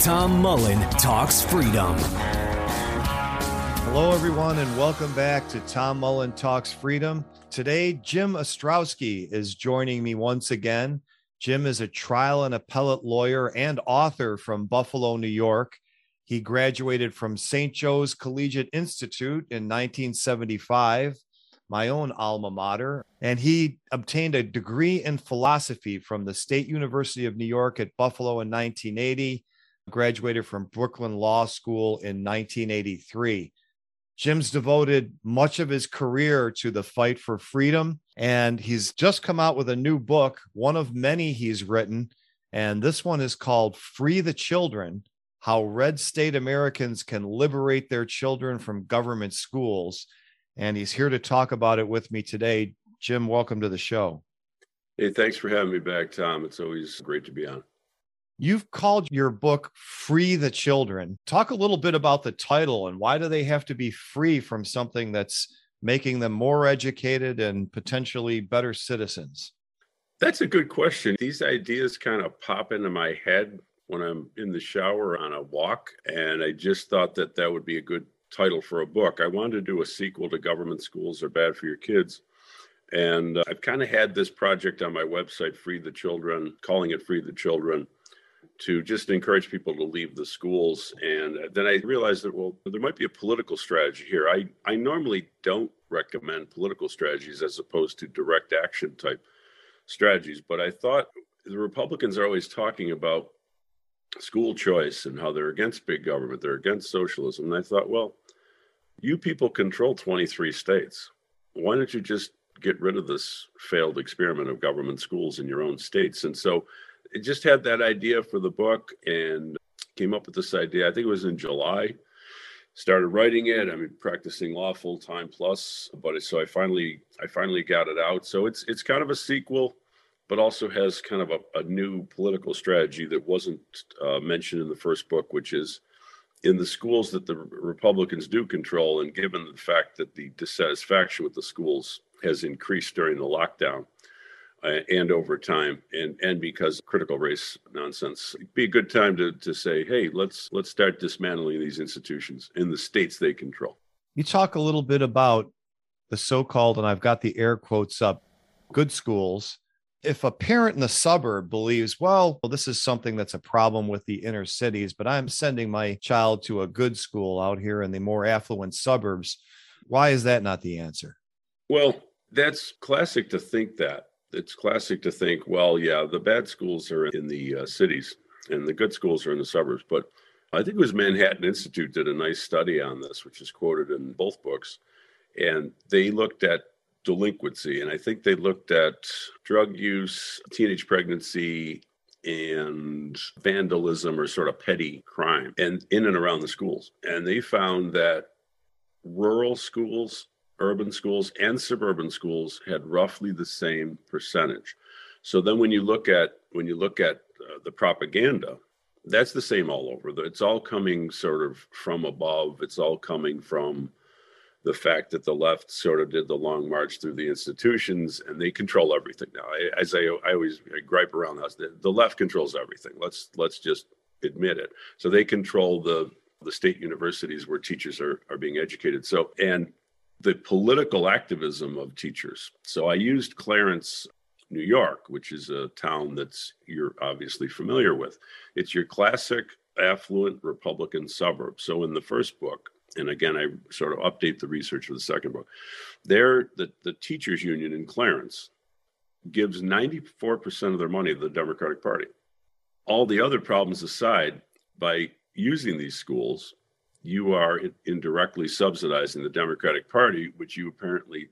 Tom Mullen Talks Freedom. Hello, everyone, and welcome back to Tom Mullen Talks Freedom. Today, Jim Ostrowski is joining me once again. Jim is a trial and appellate lawyer and author from Buffalo, New York. He graduated from St. Joe's Collegiate Institute in 1975, my own alma mater, and he obtained a degree in philosophy from the State University of New York at Buffalo in 1980 graduated from Brooklyn Law School in 1983. Jim's devoted much of his career to the fight for freedom, and he's just come out with a new book, one of many he's written. And this one is called Free the Children How Red State Americans Can Liberate Their Children from Government Schools. And he's here to talk about it with me today. Jim, welcome to the show. Hey, thanks for having me back, Tom. It's always great to be on. You've called your book Free the Children. Talk a little bit about the title and why do they have to be free from something that's making them more educated and potentially better citizens? That's a good question. These ideas kind of pop into my head when I'm in the shower on a walk. And I just thought that that would be a good title for a book. I wanted to do a sequel to Government Schools Are Bad for Your Kids. And uh, I've kind of had this project on my website, Free the Children, calling it Free the Children to just encourage people to leave the schools. And uh, then I realized that, well, there might be a political strategy here. I, I normally don't recommend political strategies as opposed to direct action type strategies, but I thought the Republicans are always talking about school choice and how they're against big government, they're against socialism. And I thought, well, you people control 23 states. Why don't you just get rid of this failed experiment of government schools in your own states? And so I just had that idea for the book and came up with this idea. I think it was in July. Started writing it. I mean, practicing law full time plus, but so I finally I finally got it out. So it's it's kind of a sequel, but also has kind of a, a new political strategy that wasn't uh, mentioned in the first book, which is in the schools that the Republicans do control, and given the fact that the dissatisfaction with the schools has increased during the lockdown uh, and over time and and because critical race nonsense It'd be a good time to to say hey let's let's start dismantling these institutions in the states they control. You talk a little bit about the so-called and i've got the air quotes up good schools. If a parent in the suburb believes well, well this is something that's a problem with the inner cities but i'm sending my child to a good school out here in the more affluent suburbs why is that not the answer? Well that's classic to think that it's classic to think, well, yeah, the bad schools are in the uh, cities and the good schools are in the suburbs. But I think it was Manhattan Institute did a nice study on this, which is quoted in both books. And they looked at delinquency, and I think they looked at drug use, teenage pregnancy, and vandalism or sort of petty crime and in and around the schools. And they found that rural schools urban schools and suburban schools had roughly the same percentage. So then when you look at when you look at uh, the propaganda, that's the same all over. It's all coming sort of from above. It's all coming from the fact that the left sort of did the long march through the institutions and they control everything now. I, as I, I always I gripe around house, the, the left controls everything. Let's let's just admit it. So they control the the state universities where teachers are, are being educated. So and the political activism of teachers. So I used Clarence, New York, which is a town that's you're obviously familiar with. It's your classic affluent Republican suburb. So in the first book, and again, I sort of update the research for the second book. There, the, the teachers union in Clarence gives 94% of their money to the Democratic Party. All the other problems aside, by using these schools, you are indirectly subsidizing the Democratic Party, which you apparently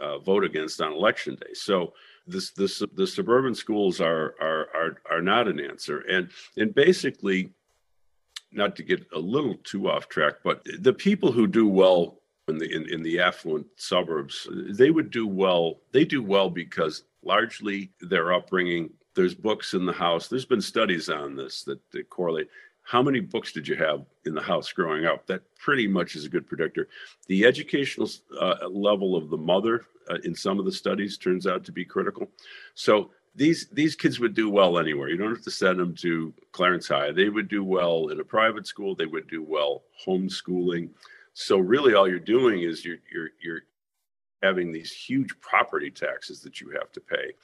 uh, vote against on election day. So this, this, the suburban schools are, are, are, are not an answer. And, and basically, not to get a little too off track, but the people who do well in the in, in the affluent suburbs, they would do well. They do well because largely their upbringing. There's books in the house. There's been studies on this that, that correlate. How many books did you have in the house growing up? That pretty much is a good predictor. The educational uh, level of the mother uh, in some of the studies turns out to be critical. So these these kids would do well anywhere. You don't have to send them to Clarence High. They would do well in a private school. They would do well homeschooling. So really, all you're doing is you're you're you're having these huge property taxes that you have to pay,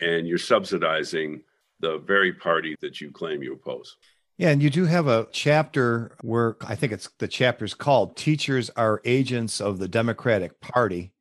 and you're subsidizing the very party that you claim you oppose. Yeah, and you do have a chapter where I think it's the chapter's called "Teachers Are Agents of the Democratic Party."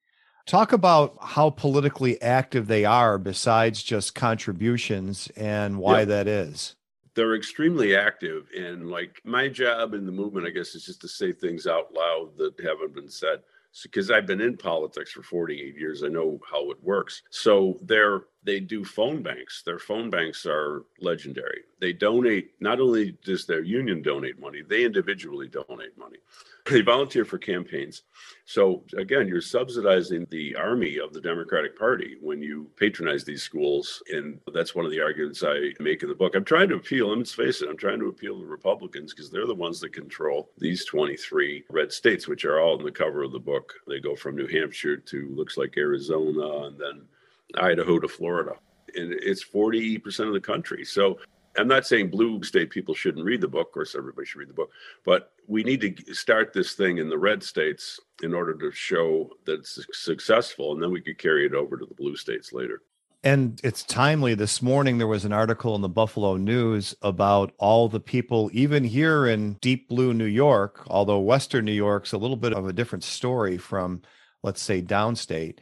Talk about how politically active they are besides just contributions and why yeah. that is. They're extremely active. And like my job in the movement, I guess, is just to say things out loud that haven't been said. Because I've been in politics for 48 years, I know how it works. So they're they do phone banks. Their phone banks are legendary. They donate, not only does their union donate money, they individually donate money. They volunteer for campaigns. So again, you're subsidizing the army of the Democratic Party when you patronize these schools. And that's one of the arguments I make in the book. I'm trying to appeal, let's face it, I'm trying to appeal to Republicans because they're the ones that control these 23 red states, which are all in the cover of the book. They go from New Hampshire to looks like Arizona and then Idaho to Florida. And it's 40% of the country. So I'm not saying blue state people shouldn't read the book. Of course, everybody should read the book. But we need to start this thing in the red states in order to show that it's successful. And then we could carry it over to the blue states later. And it's timely. This morning, there was an article in the Buffalo News about all the people, even here in deep blue New York, although Western New York's a little bit of a different story from, let's say, downstate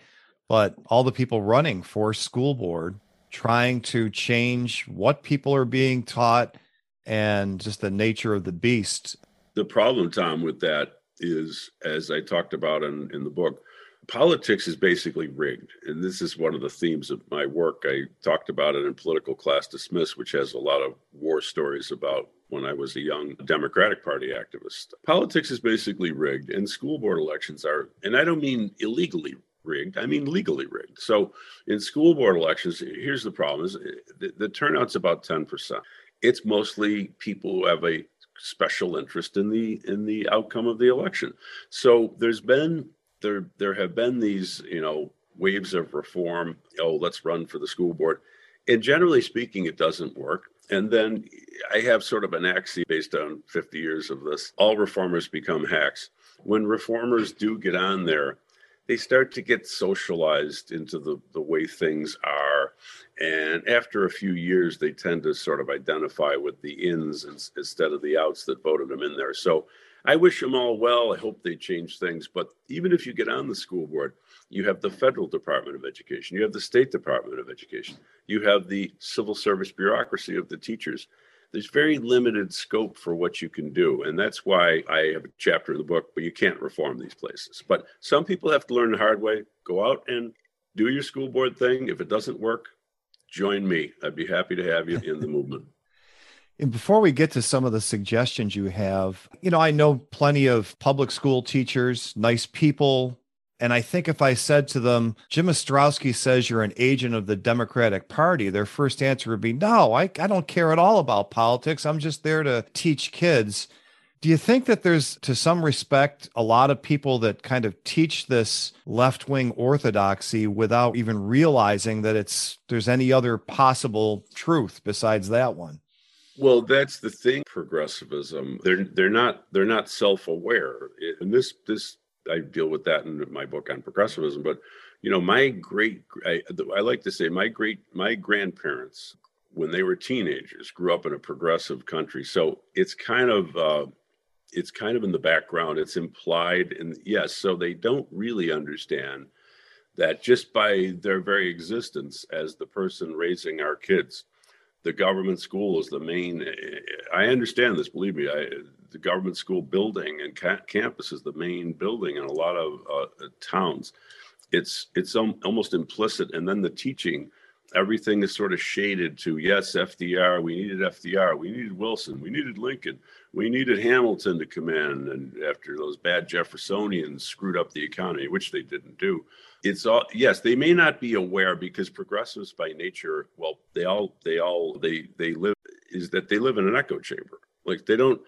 but all the people running for school board trying to change what people are being taught and just the nature of the beast. The problem, Tom, with that is, as I talked about in, in the book, politics is basically rigged. And this is one of the themes of my work. I talked about it in Political Class Dismissed, which has a lot of war stories about when I was a young Democratic Party activist. Politics is basically rigged, and school board elections are, and I don't mean illegally rigged. I mean legally rigged. So in school board elections, here's the problem: is uh, the, the turnout's about ten percent. It's mostly people who have a special interest in the in the outcome of the election. So there's been there there have been these you know waves of reform. Oh, let's run for the school board. And generally speaking, it doesn't work. And then I have sort of an axiom based on 50 years of this all reformers become hacks. When reformers do get on there, they start to get socialized into the, the way things are. And after a few years, they tend to sort of identify with the ins instead of the outs that voted them in there. So I wish them all well. I hope they change things. But even if you get on the school board, you have the federal Department of Education, you have the state Department of Education, you have the civil service bureaucracy of the teachers there's very limited scope for what you can do. And that's why I have a chapter in the book, but you can't reform these places. But some people have to learn the hard way. Go out and do your school board thing. If it doesn't work, join me. I'd be happy to have you in the movement. And before we get to some of the suggestions you have, you know, I know plenty of public school teachers, nice people, and I think if I said to them, Jim Ostrowski says you're an agent of the Democratic Party, their first answer would be, no, I, I don't care at all about politics. I'm just there to teach kids. Do you think that there's, to some respect, a lot of people that kind of teach this left wing orthodoxy without even realizing that it's there's any other possible truth besides that one? Well, that's the thing. Progressivism. They're they're not they're not self aware. And this this I deal with that in my book on progressivism. But you know, my great I, I like to say my great my grandparents when they were teenagers grew up in a progressive country. So it's kind of uh, it's kind of in the background. It's implied, and yes, so they don't really understand that just by their very existence as the person raising our kids, the government school is the main. I understand this. Believe me, I, the government school building and ca- campus is the main building in a lot of uh, towns. It's it's um, almost implicit, and then the teaching everything is sort of shaded to yes, FDR. We needed FDR. We needed Wilson. We needed Lincoln. We needed Hamilton to come in, and after those bad Jeffersonians screwed up the economy, which they didn't do. It's all yes. They may not be aware because progressives by nature, well, they all they all they they live is that they live in an echo chamber. Like they don't.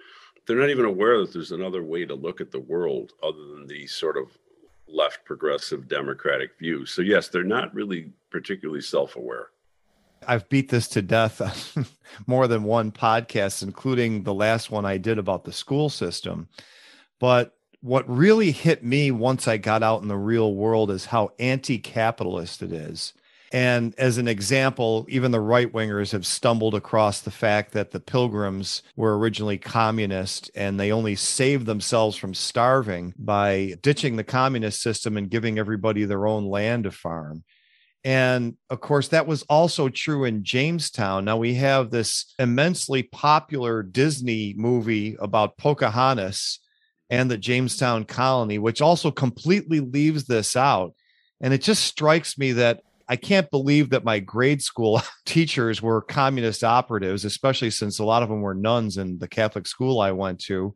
They're not even aware that there's another way to look at the world other than the sort of left progressive democratic view. So yes, they're not really particularly self-aware. I've beat this to death on more than one podcast, including the last one I did about the school system. But what really hit me once I got out in the real world is how anti capitalist it is. And as an example, even the right wingers have stumbled across the fact that the pilgrims were originally communist and they only saved themselves from starving by ditching the communist system and giving everybody their own land to farm. And of course, that was also true in Jamestown. Now we have this immensely popular Disney movie about Pocahontas and the Jamestown colony, which also completely leaves this out. And it just strikes me that I can't believe that my grade school teachers were communist operatives, especially since a lot of them were nuns in the Catholic school I went to.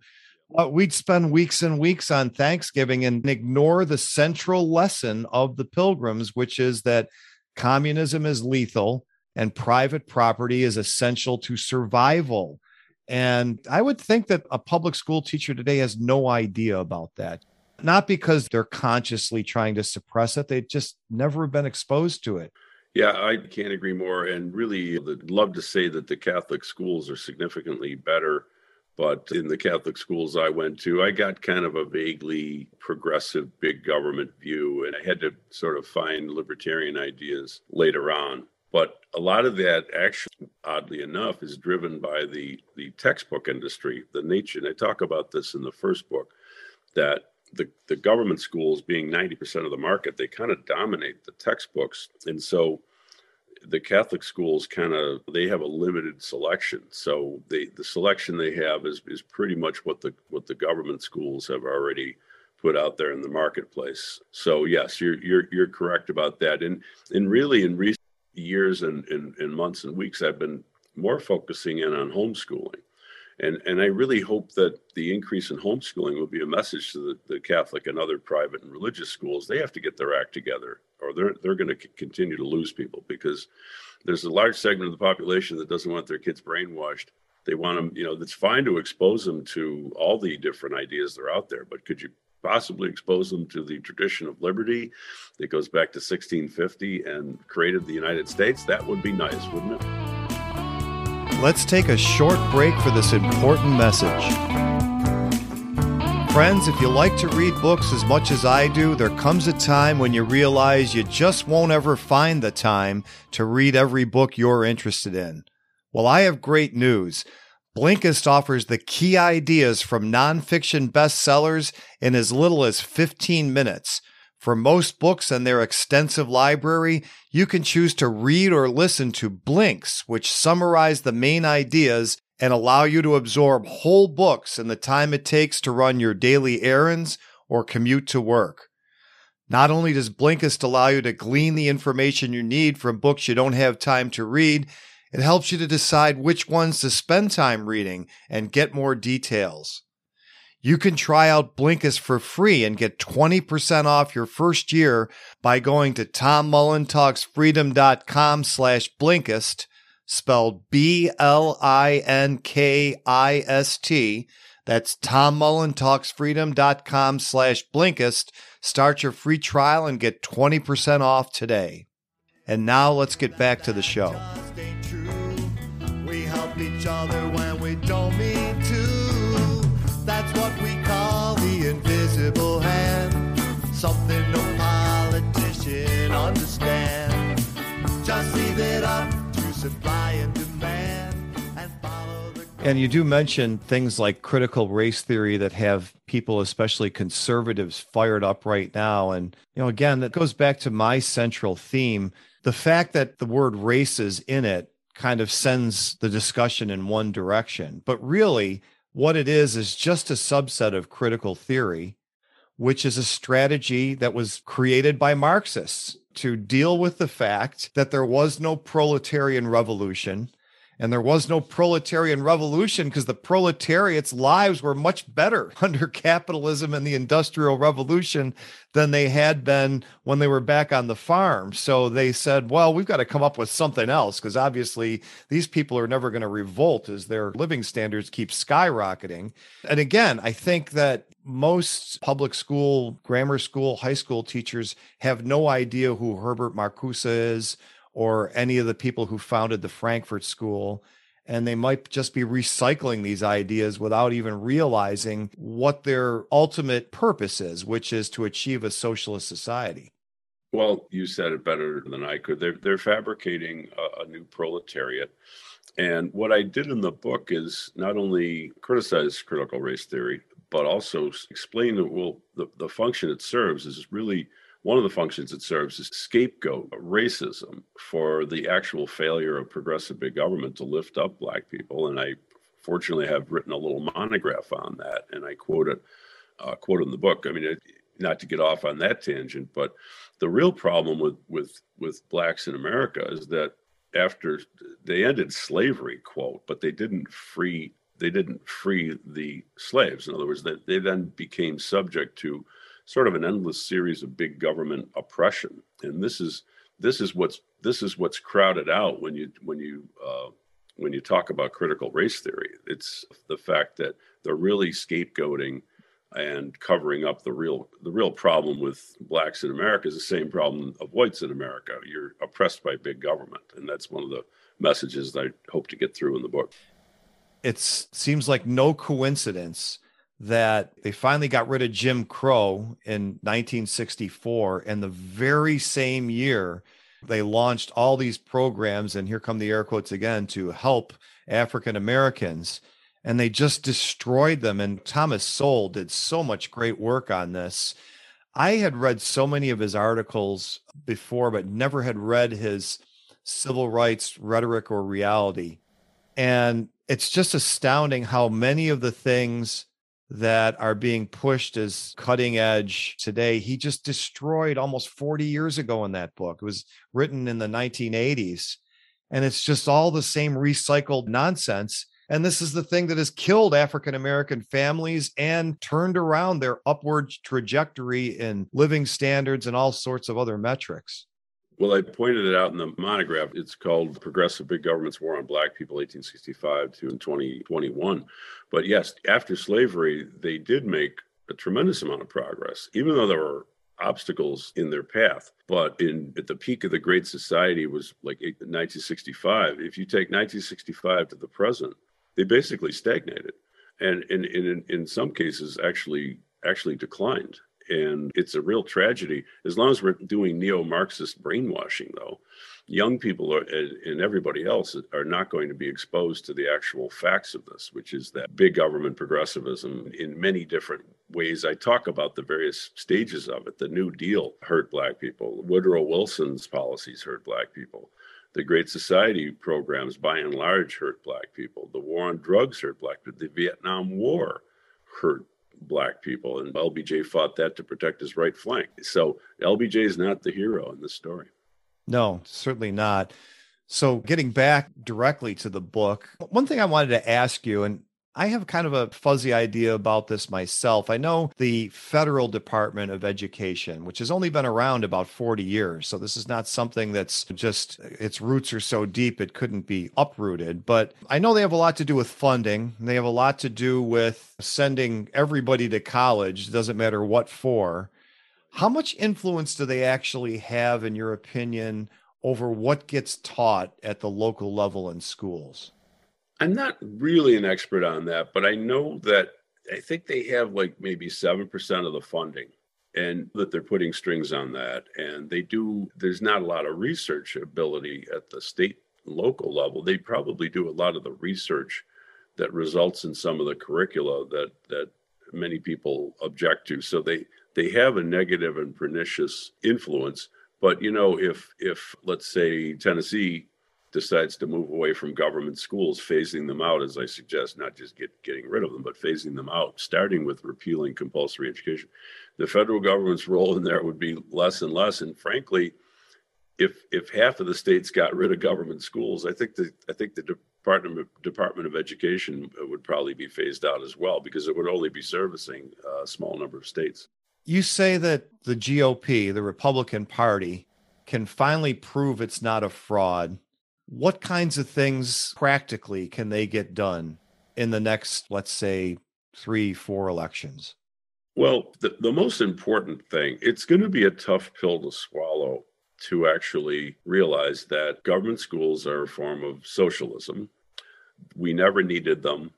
But we'd spend weeks and weeks on Thanksgiving and ignore the central lesson of the pilgrims, which is that communism is lethal and private property is essential to survival. And I would think that a public school teacher today has no idea about that not because they're consciously trying to suppress it, they've just never been exposed to it. Yeah, I can't agree more. And really, I'd love to say that the Catholic schools are significantly better. But in the Catholic schools I went to, I got kind of a vaguely progressive big government view, and I had to sort of find libertarian ideas later on. But a lot of that, actually, oddly enough, is driven by the, the textbook industry, the nature. And I talk about this in the first book that the, the government schools being 90% of the market, they kind of dominate the textbooks. And so the Catholic schools kind of they have a limited selection. So they the selection they have is is pretty much what the what the government schools have already put out there in the marketplace. So yes, you're you're you're correct about that. And and really in recent years and, and, and months and weeks I've been more focusing in on homeschooling and and I really hope that the increase in homeschooling will be a message to the, the Catholic and other private and religious schools. They have to get their act together, or they're they're going to c- continue to lose people because there's a large segment of the population that doesn't want their kids brainwashed. They want them, you know, it's fine to expose them to all the different ideas that are out there, but could you possibly expose them to the tradition of liberty that goes back to 1650 and created the United States? That would be nice, wouldn't it? let's take a short break for this important message. Friends, if you like to read books as much as I do, there comes a time when you realize you just won't ever find the time to read every book you're interested in. Well, I have great news. Blinkist offers the key ideas from nonfiction bestsellers in as little as 15 minutes. For most books and their extensive library, you can choose to read or listen to blinks, which summarize the main ideas and allow you to absorb whole books in the time it takes to run your daily errands or commute to work. Not only does Blinkist allow you to glean the information you need from books you don't have time to read, it helps you to decide which ones to spend time reading and get more details. You can try out Blinkist for free and get 20% off your first year by going to tommullentalksfreedom.com slash Blinkist, spelled B-L-I-N-K-I-S-T. That's tommullentalksfreedom.com slash Blinkist. Start your free trial and get 20% off today. And now let's get back to the show. Supply and demand. And you do mention things like critical race theory that have people, especially conservatives, fired up right now. And, you know, again, that goes back to my central theme. The fact that the word race is in it kind of sends the discussion in one direction. But really, what it is is just a subset of critical theory, which is a strategy that was created by Marxists to deal with the fact that there was no proletarian revolution and there was no proletarian revolution because the proletariat's lives were much better under capitalism and the industrial revolution than they had been when they were back on the farm. So they said, well, we've got to come up with something else because obviously these people are never going to revolt as their living standards keep skyrocketing. And again, I think that most public school, grammar school, high school teachers have no idea who Herbert Marcuse is or any of the people who founded the Frankfurt School. And they might just be recycling these ideas without even realizing what their ultimate purpose is, which is to achieve a socialist society. Well, you said it better than I could. They're, they're fabricating a, a new proletariat. And what I did in the book is not only criticize critical race theory, but also explain that well, the, the function it serves is really one of the functions it serves is scapegoat racism for the actual failure of progressive big government to lift up black people. And I fortunately have written a little monograph on that, and I quote it, uh, quote in the book. I mean, it, not to get off on that tangent, but the real problem with with with blacks in America is that after they ended slavery, quote, but they didn't free they didn't free the slaves. In other words, they, they then became subject to sort of an endless series of big government oppression. And this is this is what's this is what's crowded out when you when you uh, when you talk about critical race theory. It's the fact that they're really scapegoating and covering up the real the real problem with blacks in America is the same problem of whites in America. You're oppressed by big government, and that's one of the messages I hope to get through in the book. It seems like no coincidence that they finally got rid of Jim Crow in 1964. And the very same year, they launched all these programs, and here come the air quotes again, to help African Americans. And they just destroyed them. And Thomas Sowell did so much great work on this. I had read so many of his articles before, but never had read his civil rights rhetoric or reality. And it's just astounding how many of the things that are being pushed as cutting edge today. He just destroyed almost 40 years ago in that book. It was written in the 1980s. And it's just all the same recycled nonsense. And this is the thing that has killed African American families and turned around their upward trajectory in living standards and all sorts of other metrics. Well, I pointed it out in the monograph. It's called Progressive Big Government's War on Black People, 1865 to 2021. But yes, after slavery, they did make a tremendous amount of progress, even though there were obstacles in their path. But in at the peak of the Great Society was like 1965. If you take 1965 to the present, they basically stagnated, and in in in some cases actually actually declined and it's a real tragedy. As long as we're doing neo-Marxist brainwashing, though, young people are, and everybody else are not going to be exposed to the actual facts of this, which is that big government progressivism in many different ways. I talk about the various stages of it. The New Deal hurt Black people. Woodrow Wilson's policies hurt Black people. The Great Society programs, by and large, hurt Black people. The war on drugs hurt Black people. The Vietnam War hurt black people, and LBJ fought that to protect his right flank. So LBJ is not the hero in this story. No, certainly not. So, getting back directly to the book, one thing I wanted to ask you, and I have kind of a fuzzy idea about this myself. I know the federal Department of Education, which has only been around about 40 years. So this is not something that's just its roots are so deep it couldn't be uprooted. But I know they have a lot to do with funding. They have a lot to do with sending everybody to college, doesn't matter what for. How much influence do they actually have, in your opinion, over what gets taught at the local level in schools? I'm not really an expert on that, but I know that I think they have like maybe 7% of the funding and that they're putting strings on that. And they do, there's not a lot of research ability at the state local level. They probably do a lot of the research that results in some of the curricula that, that many people object to. So they, they have a negative and pernicious influence. But you know, if if let's say Tennessee decides to move away from government schools, phasing them out, as I suggest, not just get, getting rid of them, but phasing them out, starting with repealing compulsory education. The federal government's role in there would be less and less. And frankly, if if half of the states got rid of government schools, I think the I think the Department of, Department of Education would probably be phased out as well because it would only be servicing a small number of states. You say that the GOP, the Republican Party, can finally prove it's not a fraud what kinds of things practically can they get done in the next, let's say, three, four elections? Well, the, the most important thing, it's going to be a tough pill to swallow to actually realize that government schools are a form of socialism. We never needed them,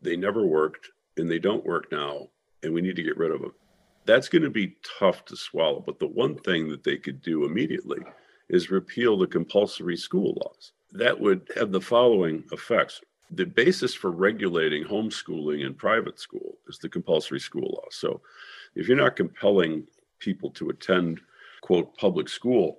they never worked, and they don't work now, and we need to get rid of them. That's going to be tough to swallow. But the one thing that they could do immediately is repeal the compulsory school laws. That would have the following effects. The basis for regulating homeschooling in private school is the compulsory school law. So if you're not compelling people to attend, quote, public school,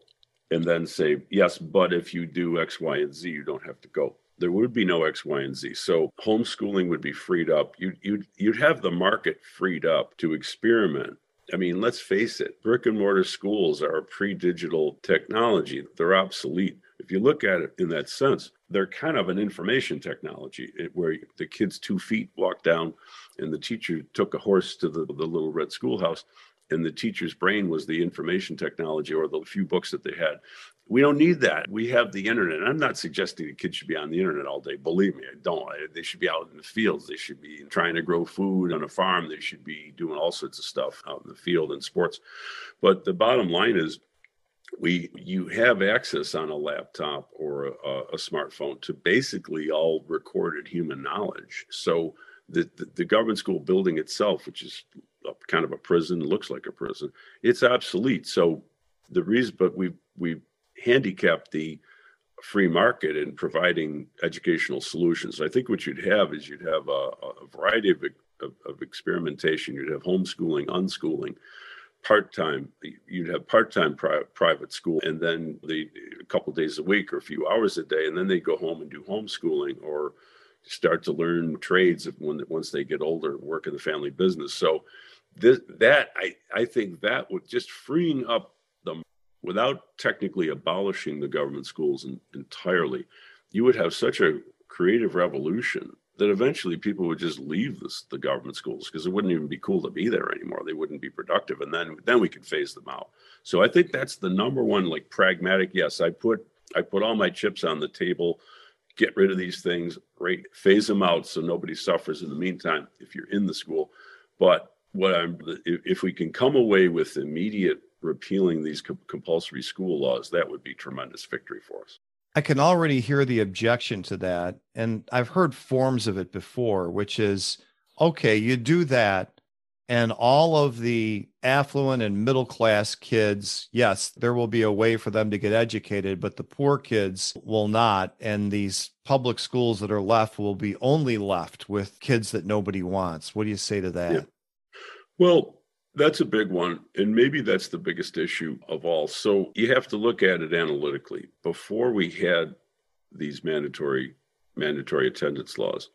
and then say, yes, but if you do X, Y, and Z, you don't have to go. There would be no X, Y, and Z. So homeschooling would be freed up. You'd, you'd, you'd have the market freed up to experiment I mean, let's face it, brick and mortar schools are pre digital technology, they're obsolete. If you look at it in that sense, they're kind of an information technology eh, where the kids two feet walk down and the teacher took a horse to the, the little red schoolhouse and the teacher's brain was the information technology or the few books that they had. We don't need that. We have the internet. I'm not suggesting the kids should be on the internet all day. Believe me, I don't. They should be out in the fields. They should be trying to grow food on a farm. They should be doing all sorts of stuff out in the field and sports. But the bottom line is, we you have access on a laptop or a, a smartphone to basically all recorded human knowledge. So the, the, the government school building itself, which is a, kind of a prison, looks like a prison, it's obsolete. So the reason, but we we handicap the free market in providing educational solutions. I think what you'd have is you'd have a, a variety of, of, of, experimentation. You'd have homeschooling, unschooling, part time. You'd have part time pri- private school, and then the a couple days a week or a few hours a day, and then they go home and do homeschooling or start to learn trades when once they get older, work in the family business. So this, that I I think that would just freeing up without technically abolishing the government schools in, entirely, you would have such a creative revolution that eventually people would just leave this, the government schools because it wouldn't even be cool to be there anymore. They wouldn't be productive, and then then we could phase them out. So I think that's the number one like pragmatic. Yes, I put I put all my chips on the table. Get rid of these things, right? Phase them out so nobody suffers in the meantime if you're in the school. But what I'm if we can come away with immediate repealing these co- compulsory school laws, that would be tremendous victory for us. I can already hear the objection to that. And I've heard forms of it before, which is okay, you do that, and all of the affluent and middle class kids, yes, there will be a way for them to get educated, but the poor kids will not. And these public schools that are left will be only left with kids that nobody wants. What do you say to that? Yeah. Well, that's a big one. And maybe that's the biggest issue of all. So you have to look at it analytically. Before we had these mandatory mandatory attendance laws,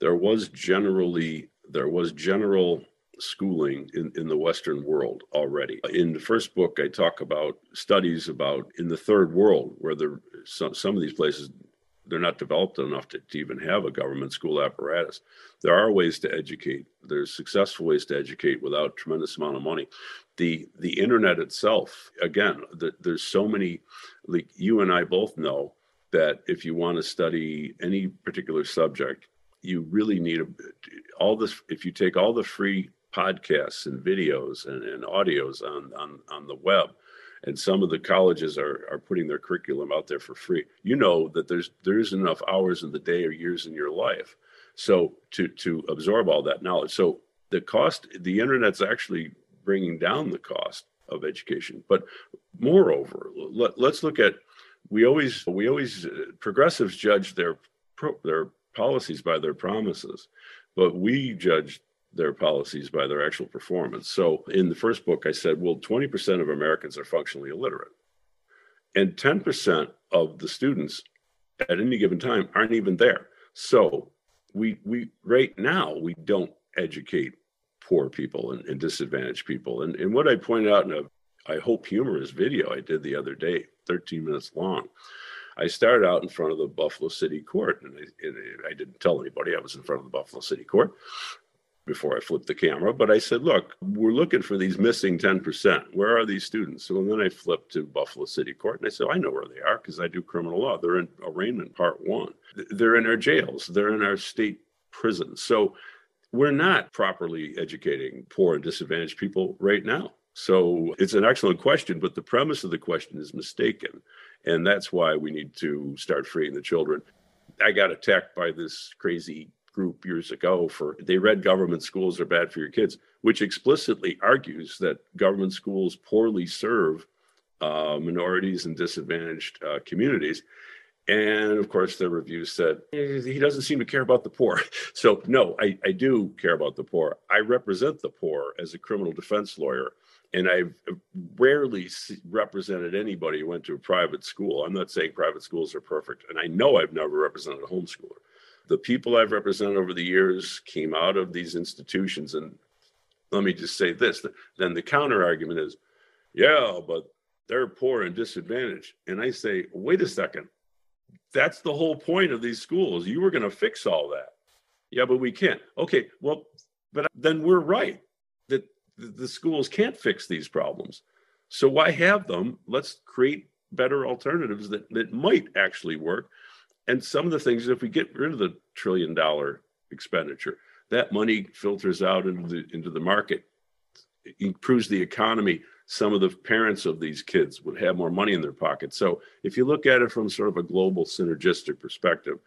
there was generally there was general schooling in, in the Western world already. In the first book, I talk about studies about in the third world where the some, some of these places they're not developed enough to, to even have a government school apparatus. There are ways to educate. There's successful ways to educate without tremendous amount of money. The the internet itself, again, the, there's so many. Like you and I both know that if you want to study any particular subject, you really need a, all this. If you take all the free podcasts and videos and, and audios on, on on the web, and some of the colleges are are putting their curriculum out there for free. You know that there's there's enough hours in the day or years in your life, so to to absorb all that knowledge. So the cost, the internet's actually bringing down the cost of education. But moreover, let, let's look at we always we always uh, progressives judge their pro, their policies by their promises, but we judge their policies by their actual performance. So in the first book, I said, well, 20% of Americans are functionally illiterate, and 10% of the students at any given time aren't even there. So we we right now we don't educate poor people and, and disadvantaged people. And and what I pointed out in a I hope humorous video I did the other day, 13 minutes long. I started out in front of the Buffalo City Court, and I, and I, didn't tell anybody I was in front of the Buffalo City Court before I flipped the camera. But I said, "Look, we're looking for these missing 10%. Where are these students?" So then I flipped to Buffalo City Court, and I said, oh, "I know where they are because I do criminal law. They're in arraignment part one. They're in our jails. They're in our state prisons. So." We're not properly educating poor and disadvantaged people right now. So it's an excellent question, but the premise of the question is mistaken. And that's why we need to start freeing the children. I got attacked by this crazy group years ago for they read government schools are bad for your kids, which explicitly argues that government schools poorly serve uh, minorities and disadvantaged uh, communities. And of course, the review said he doesn't seem to care about the poor. So, no, I, I do care about the poor. I represent the poor as a criminal defense lawyer and I've rarely represented anybody who went to a private school. I'm not saying private schools are perfect, and I know I've never represented a homeschooler. The people I've represented over the years came out of these institutions, and let me just say this: then the counter argument is, yeah, but they're poor and disadvantaged, and I say, wait a second, that's the whole point of these schools. You were going to fix all that. Yeah, but we can't. Okay, well, but then we're right that the schools can't fix these problems. So why have them? Let's create better alternatives that, that might actually work. And some of the things, if we get rid of the trillion dollar expenditure, that money filters out into the into the market, improves the economy. Some of the parents of these kids would have more money in their pocket. So if you look at it from sort of a global synergistic perspective,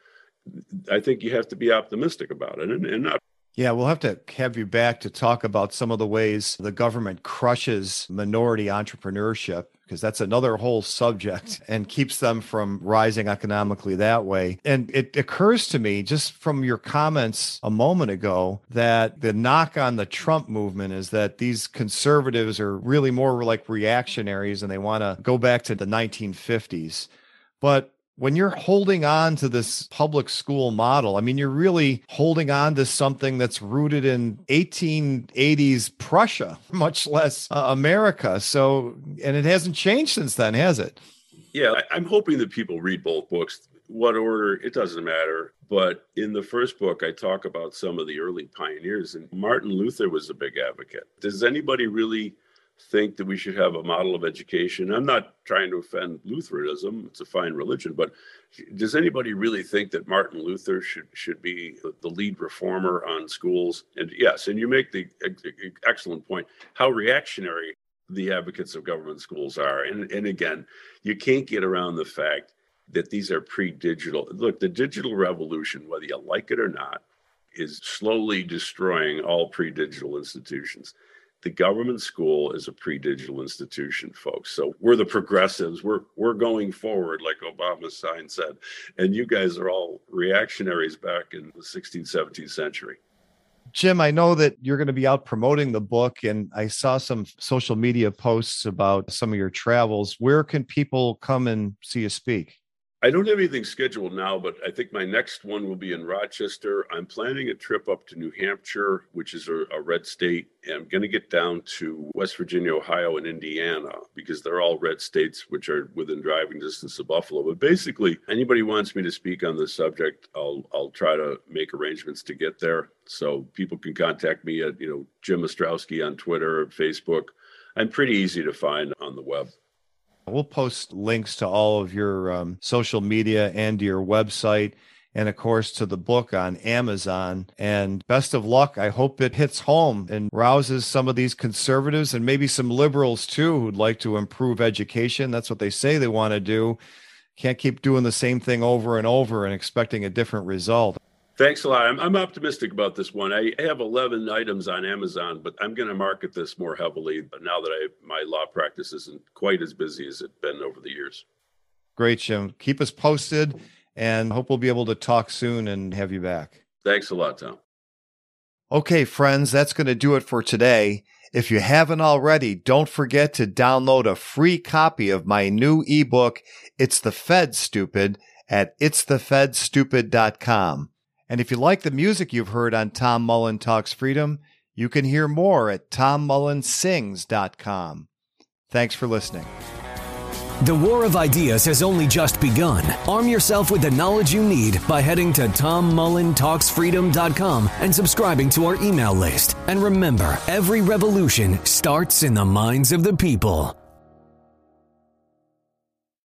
I think you have to be optimistic about it and, and not yeah, we'll have to have you back to talk about some of the ways the government crushes minority entrepreneurship because that's another whole subject and keeps them from rising economically that way. And it occurs to me just from your comments a moment ago that the knock on the Trump movement is that these conservatives are really more like reactionaries and they want to go back to the 1950s. But when you're holding on to this public school model, I mean, you're really holding on to something that's rooted in 1880s Prussia, much less uh, America. So, and it hasn't changed since then, has it? Yeah, I'm hoping that people read both books. What order, it doesn't matter. But in the first book, I talk about some of the early pioneers, and Martin Luther was a big advocate. Does anybody really think that we should have a model of education. I'm not trying to offend Lutheranism; it's a fine religion. But does anybody really think that Martin Luther should should be the lead reformer on schools? And yes, and you make the excellent point how reactionary the advocates of government schools are. And and again, you can't get around the fact that these are pre-digital. Look, the digital revolution, whether you like it or not, is slowly destroying all pre-digital institutions the government school is a pre-digital institution folks so we're the progressives we're we're going forward like obama's sign said and you guys are all reactionaries back in the 16th 17th century Jim, I know that you're going to be out promoting the book, and I saw some social media posts about some of your travels. Where can people come and see you speak? I don't have anything scheduled now, but I think my next one will be in Rochester. I'm planning a trip up to New Hampshire, which is a, a red state, and I'm going to get down to West Virginia, Ohio, and Indiana because they're all red states, which are within driving distance of Buffalo. But basically, anybody wants me to speak on this subject, I'll I'll try to make arrangements to get there. So people can contact me at you know Jim Ostrowski on Twitter or Facebook. I'm pretty easy to find on the web. We'll post links to all of your um, social media and to your website, and of course to the book on Amazon. And best of luck. I hope it hits home and rouses some of these conservatives and maybe some liberals too who'd like to improve education. That's what they say they want to do. Can't keep doing the same thing over and over and expecting a different result. Thanks a lot. I'm, I'm optimistic about this one. I have 11 items on Amazon, but I'm going to market this more heavily now that I my law practice isn't quite as busy as it's been over the years. Great, Jim. Keep us posted and hope we'll be able to talk soon and have you back. Thanks a lot, Tom. Okay, friends, that's going to do it for today. If you haven't already, don't forget to download a free copy of my new ebook, It's the Fed Stupid, at itsthefedstupid.com. And if you like the music you've heard on Tom Mullen Talks Freedom, you can hear more at tommullensings.com. Thanks for listening. The War of Ideas has only just begun. Arm yourself with the knowledge you need by heading to tommullentalksfreedom.com and subscribing to our email list. And remember, every revolution starts in the minds of the people.